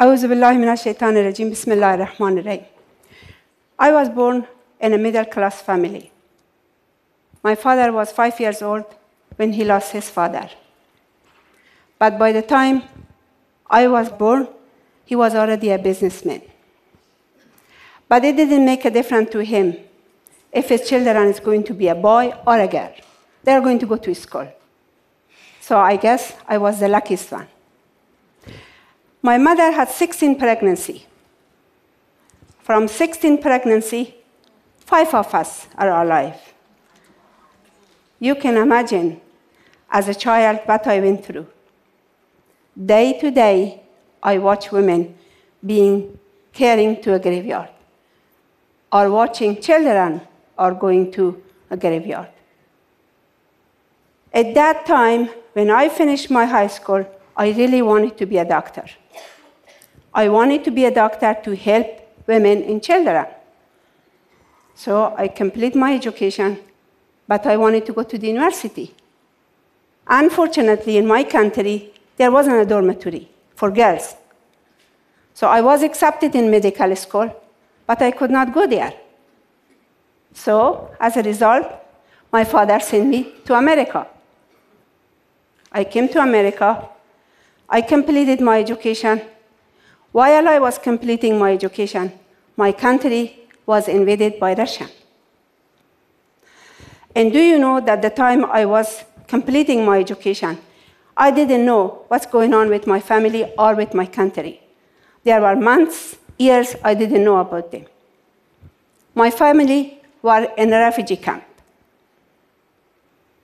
I was born in a middle class family. My father was five years old when he lost his father. But by the time I was born, he was already a businessman. But it didn't make a difference to him if his children is going to be a boy or a girl. They are going to go to school. So I guess I was the luckiest one. My mother had 16 pregnancy. From 16 pregnancy, five of us are alive. You can imagine, as a child, what I went through. Day to day, I watch women being caring to a graveyard, or watching children are going to a graveyard. At that time, when I finished my high school, I really wanted to be a doctor. I wanted to be a doctor to help women and children. So I complete my education, but I wanted to go to the university. Unfortunately, in my country, there wasn't a dormitory for girls. So I was accepted in medical school, but I could not go there. So, as a result, my father sent me to America. I came to America. I completed my education. While I was completing my education, my country was invaded by Russia. And do you know that the time I was completing my education, I didn't know what's going on with my family or with my country. There were months, years I didn't know about them. My family were in a refugee camp.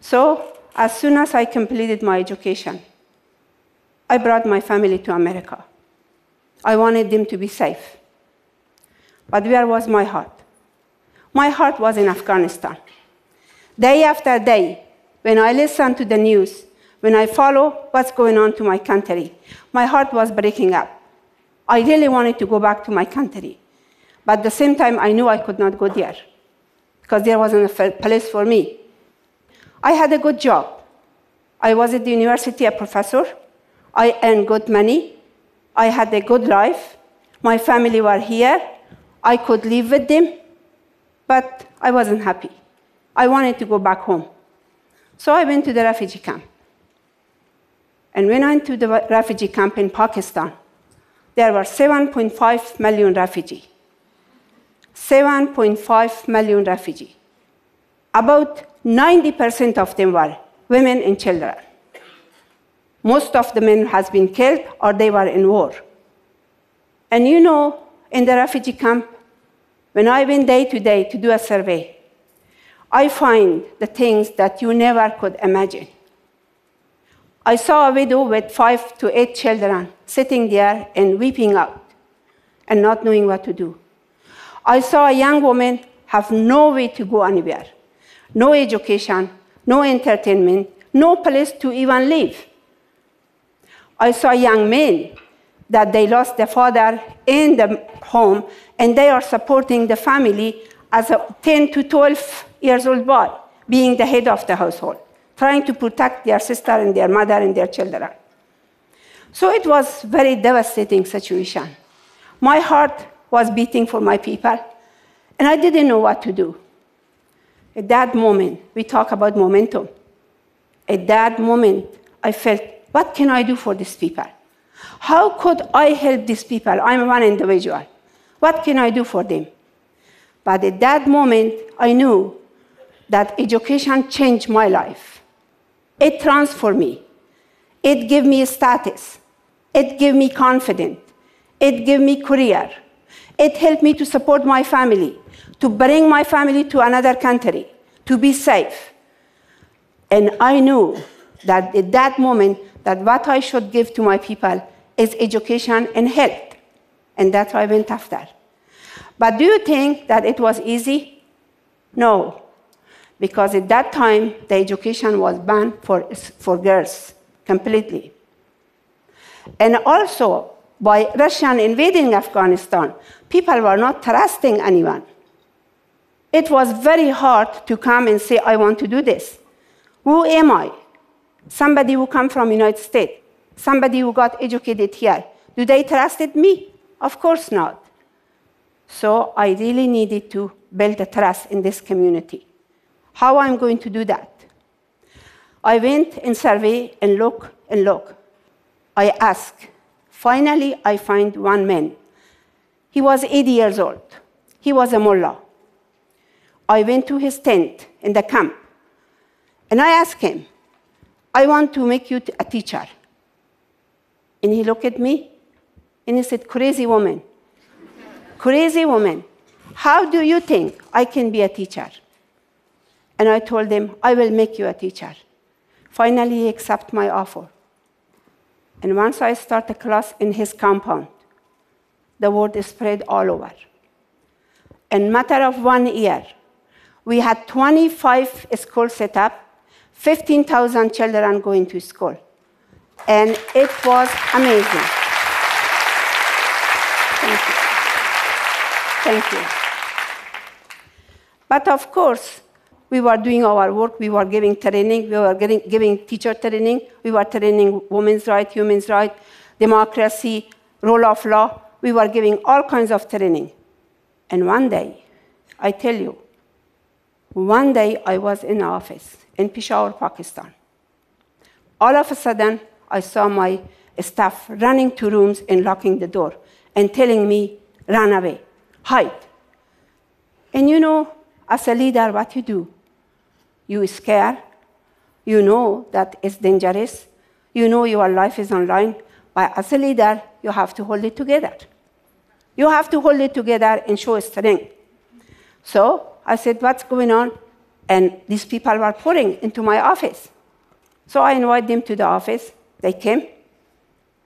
So, as soon as I completed my education, I brought my family to America. I wanted them to be safe. But where was my heart? My heart was in Afghanistan. Day after day, when I listen to the news, when I follow what's going on to my country, my heart was breaking up. I really wanted to go back to my country. But at the same time, I knew I could not go there because there wasn't a place for me. I had a good job. I was at the university a professor. I earned good money. I had a good life. My family were here. I could live with them. But I wasn't happy. I wanted to go back home. So I went to the refugee camp. And when I went to the refugee camp in Pakistan, there were 7.5 million refugees. 7.5 million refugees. About 90% of them were women and children. Most of the men has been killed or they were in war. And you know, in the refugee camp, when I went day to day to do a survey, I find the things that you never could imagine. I saw a widow with five to eight children sitting there and weeping out and not knowing what to do. I saw a young woman have no way to go anywhere, no education, no entertainment, no place to even live. I saw young men that they lost their father in the home and they are supporting the family as a 10 to 12 years old boy, being the head of the household, trying to protect their sister and their mother and their children. So it was very devastating situation. My heart was beating for my people, and I didn't know what to do. At that moment, we talk about momentum. At that moment, I felt, what can I do for these people? How could I help these people? I'm one individual. What can I do for them? But at that moment, I knew that education changed my life. It transformed me. It gave me status. It gave me confidence. It gave me career. It helped me to support my family, to bring my family to another country, to be safe. And I knew that at that moment that what I should give to my people is education and health. And that's what I went after. But do you think that it was easy? No. Because at that time, the education was banned for, for girls completely. And also, by Russian invading Afghanistan, people were not trusting anyone. It was very hard to come and say, I want to do this. Who am I? Somebody who come from United States, somebody who got educated here, Do they trusted me? Of course not. So I really needed to build a trust in this community. How I'm going to do that? I went and survey and look and look. I ask. Finally, I find one man. He was 80 years old. He was a mullah. I went to his tent in the camp and I asked him, I want to make you a teacher. And he looked at me and he said, Crazy woman, crazy woman, how do you think I can be a teacher? And I told him, I will make you a teacher. Finally, he accepted my offer. And once I start a class in his compound, the word spread all over. In matter of one year, we had 25 schools set up, 15,000 children going to school. And it was amazing. Thank you. Thank you. But of course, we were doing our work, we were giving training, we were getting, giving teacher training, we were training women's rights, human's rights, democracy, rule of law. We were giving all kinds of training. And one day, I tell you, one day I was in office in Peshawar, Pakistan. All of a sudden, I saw my staff running to rooms and locking the door and telling me, run away, hide. And you know, as a leader, what you do? You scare. You know that it's dangerous. You know your life is online. But as a leader, you have to hold it together. You have to hold it together and show strength. So I said, What's going on? And these people were pouring into my office. So I invited them to the office. They came,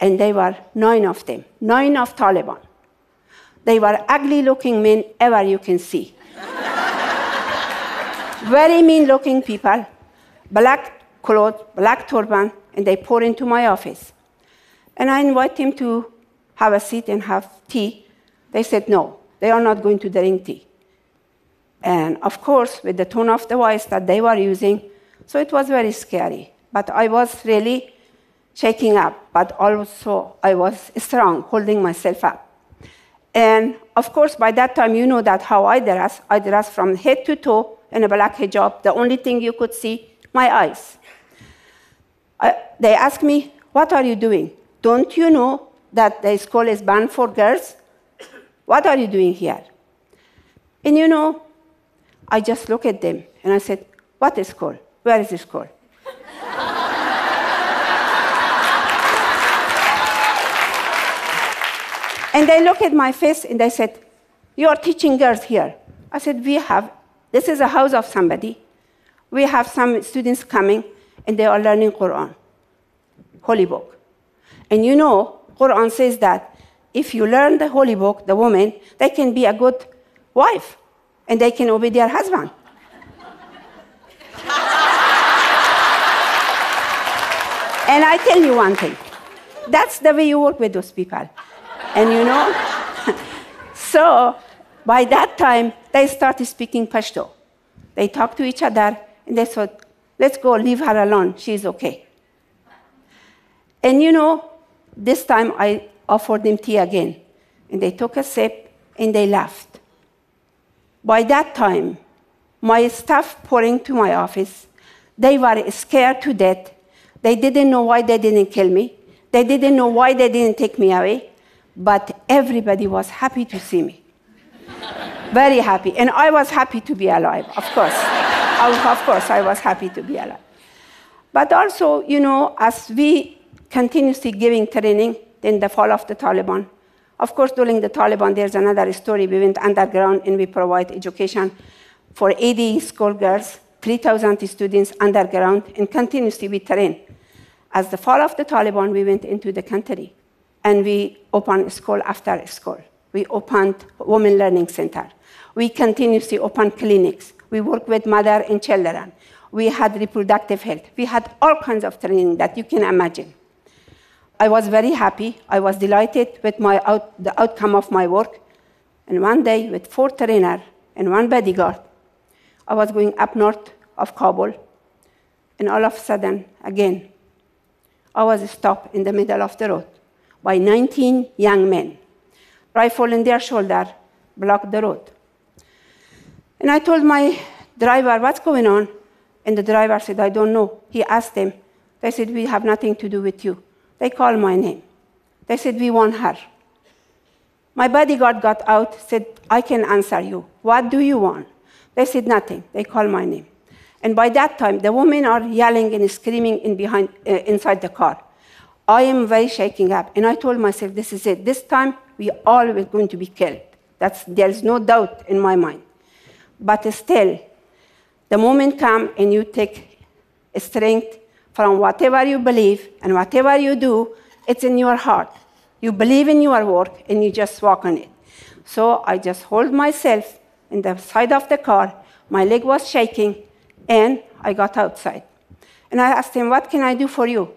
and they were nine of them, nine of Taliban. They were ugly looking men ever you can see. Very mean looking people, black clothes, black turban, and they pour into my office. And I invite them to have a seat and have tea. They said no, they are not going to drink tea. And of course, with the tone of the voice that they were using, so it was very scary. But I was really shaking up, but also I was strong, holding myself up. And of course, by that time, you know that how I dress. I dress from head to toe in a black hijab. The only thing you could see, my eyes. I, they asked me, What are you doing? Don't you know that the school is banned for girls? What are you doing here? And you know, I just look at them and I said, What is school? Where is the school? and they looked at my face and they said, You are teaching girls here. I said, We have this is a house of somebody. We have some students coming and they are learning Quran, holy book. And you know, Quran says that if you learn the holy book, the woman, they can be a good wife and they can obey their husband. and I tell you one thing that's the way you work with those people. And you know, so by that time, they started speaking Pashto. They talked to each other, and they said, let's go, leave her alone, she's okay. And you know, this time I offered them tea again, and they took a sip, and they laughed. By that time, my staff pouring to my office, they were scared to death. They didn't know why they didn't kill me. They didn't know why they didn't take me away. But everybody was happy to see me. Very happy. And I was happy to be alive, of course. of course, I was happy to be alive. But also, you know, as we continuously giving training in the fall of the Taliban, of course, during the Taliban, there's another story. We went underground and we provide education for 80 schoolgirls, 3,000 students underground, and continuously we train. As the fall of the Taliban, we went into the country and we opened school after school. We opened Women Learning Center. We continuously opened clinics. We work with mother and children. We had reproductive health. We had all kinds of training that you can imagine. I was very happy. I was delighted with my out, the outcome of my work. And one day, with four trainers and one bodyguard, I was going up north of Kabul. And all of a sudden, again, I was stopped in the middle of the road by 19 young men. Rifle in their shoulder, blocked the road. And I told my driver, What's going on? And the driver said, I don't know. He asked them. They said, We have nothing to do with you. They called my name. They said, We want her. My bodyguard got out, said, I can answer you. What do you want? They said, Nothing. They called my name. And by that time, the women are yelling and screaming in behind, uh, inside the car. I am very shaking up. And I told myself, This is it. This time, we all were going to be killed. That's, there's no doubt in my mind. But still, the moment comes and you take strength from whatever you believe and whatever you do, it's in your heart. You believe in your work and you just walk on it. So I just hold myself in the side of the car. My leg was shaking, and I got outside. And I asked him, What can I do for you?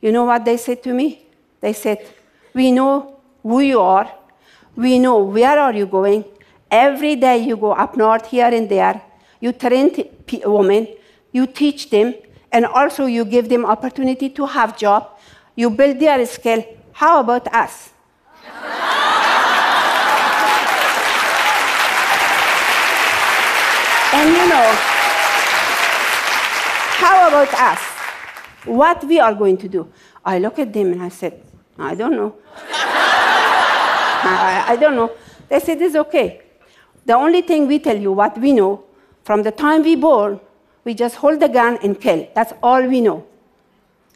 You know what they said to me? They said, We know who you are. We know where are you going. Every day you go up north, here and there. You train women. You teach them. And also you give them opportunity to have job. You build their skill. How about us? and you know, how about us? What we are going to do? I look at them and I said, I don't know. I, I, don't know. They said, it's okay. The only thing we tell you, what we know, from the time we born, we just hold the gun and kill. That's all we know.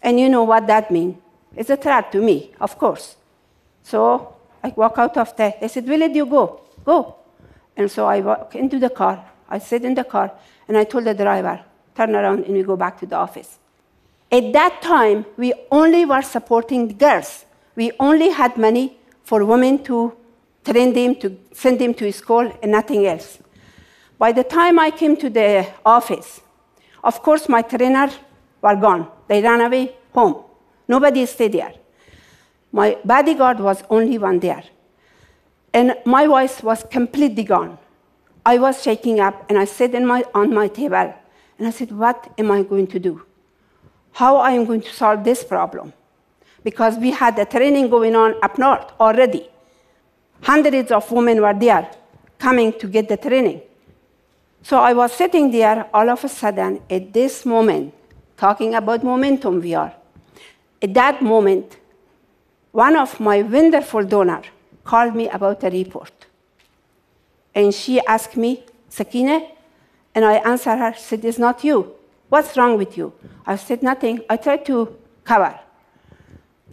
And you know what that means. It's a threat to me, of course. So I walk out of there. They said, did you go? Go. And so I walk into the car. I sit in the car and I told the driver, turn around and we go back to the office. At that time, we only were supporting the girls. We only had money for women to train them, to send them to school, and nothing else. By the time I came to the office, of course, my trainers were gone. They ran away home. Nobody stayed there. My bodyguard was only one there. And my voice was completely gone. I was shaking up, and I sat my, on my table, and I said, What am I going to do? How am I going to solve this problem? Because we had a training going on up north already. Hundreds of women were there coming to get the training. So I was sitting there all of a sudden at this moment, talking about momentum we are. At that moment, one of my wonderful donors called me about a report. And she asked me, Sakena, and I answered her, said, It's not you. What's wrong with you? I said, Nothing. I tried to cover.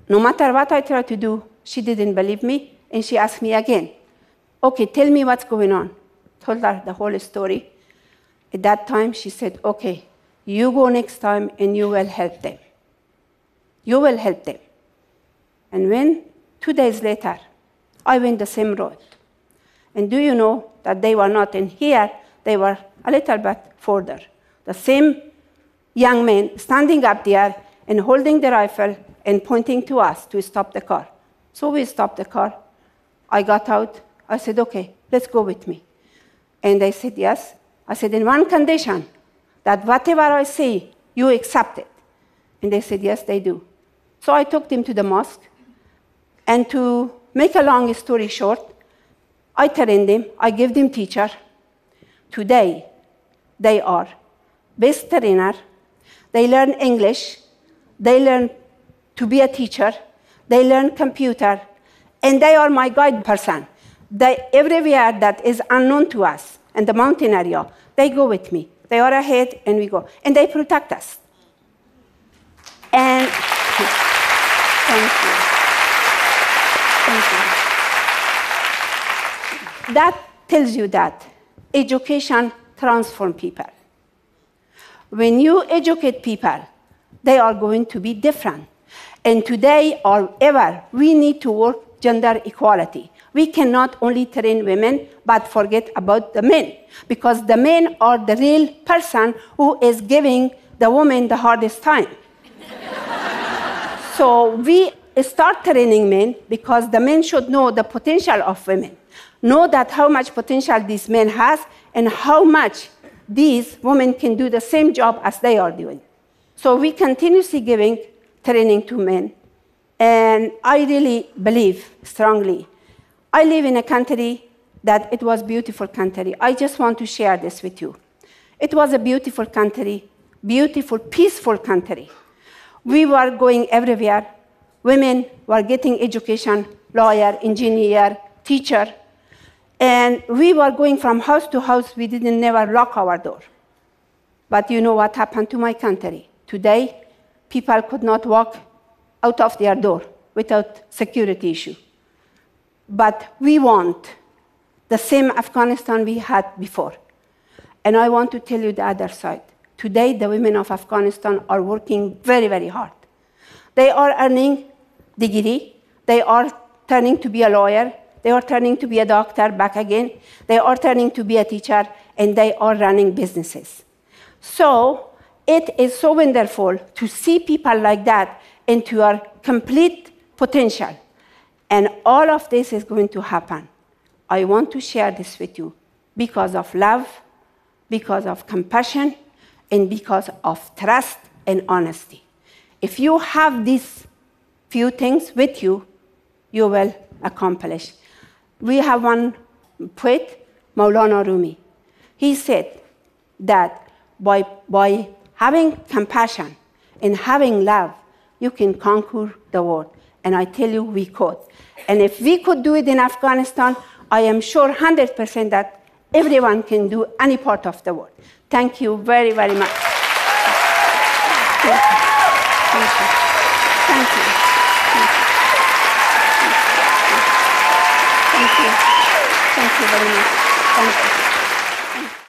No matter what I tried to do, she didn't believe me, and she asked me again, Okay, tell me what's going on. Told her the whole story. At that time, she said, Okay, you go next time and you will help them. You will help them. And when, two days later, I went the same road. And do you know that they were not in here, they were a little bit further. The same young man standing up there and holding the rifle and pointing to us to stop the car. So we stopped the car. I got out. I said, okay, let's go with me. And they said, yes. I said, in one condition, that whatever I say, you accept it. And they said, yes, they do. So I took them to the mosque. And to make a long story short, I trained them, I gave them teacher. Today, they are best trainer. They learn English. They learn to be a teacher. They learn computer. And they are my guide person. They, everywhere that is unknown to us in the mountain area, they go with me. They are ahead and we go. And they protect us. And thank you. Thank you. That tells you that education transforms people. When you educate people, they are going to be different. And today or ever, we need to work gender equality. We cannot only train women, but forget about the men, because the men are the real person who is giving the woman the hardest time. so we start training men because the men should know the potential of women know that how much potential this man has and how much these women can do the same job as they are doing. So we continuously giving training to men And I really believe strongly. I live in a country that it was beautiful country. I just want to share this with you. It was a beautiful country, beautiful, peaceful country. We were going everywhere. Women were getting education, lawyer, engineer, teacher. And we were going from house to house. We didn't never lock our door. But you know what happened to my country? Today, people could not walk out of their door without security issue. But we want the same Afghanistan we had before. And I want to tell you the other side. Today, the women of Afghanistan are working very, very hard. They are earning degree. They are turning to be a lawyer. They are turning to be a doctor back again. They are turning to be a teacher, and they are running businesses. So it is so wonderful to see people like that into your complete potential. And all of this is going to happen. I want to share this with you because of love, because of compassion, and because of trust and honesty. If you have these few things with you, you will accomplish. We have one poet, Maulana Rumi. He said that by, by having compassion and having love, you can conquer the world. And I tell you, we could. And if we could do it in Afghanistan, I am sure 100% that everyone can do any part of the world. Thank you very, very much.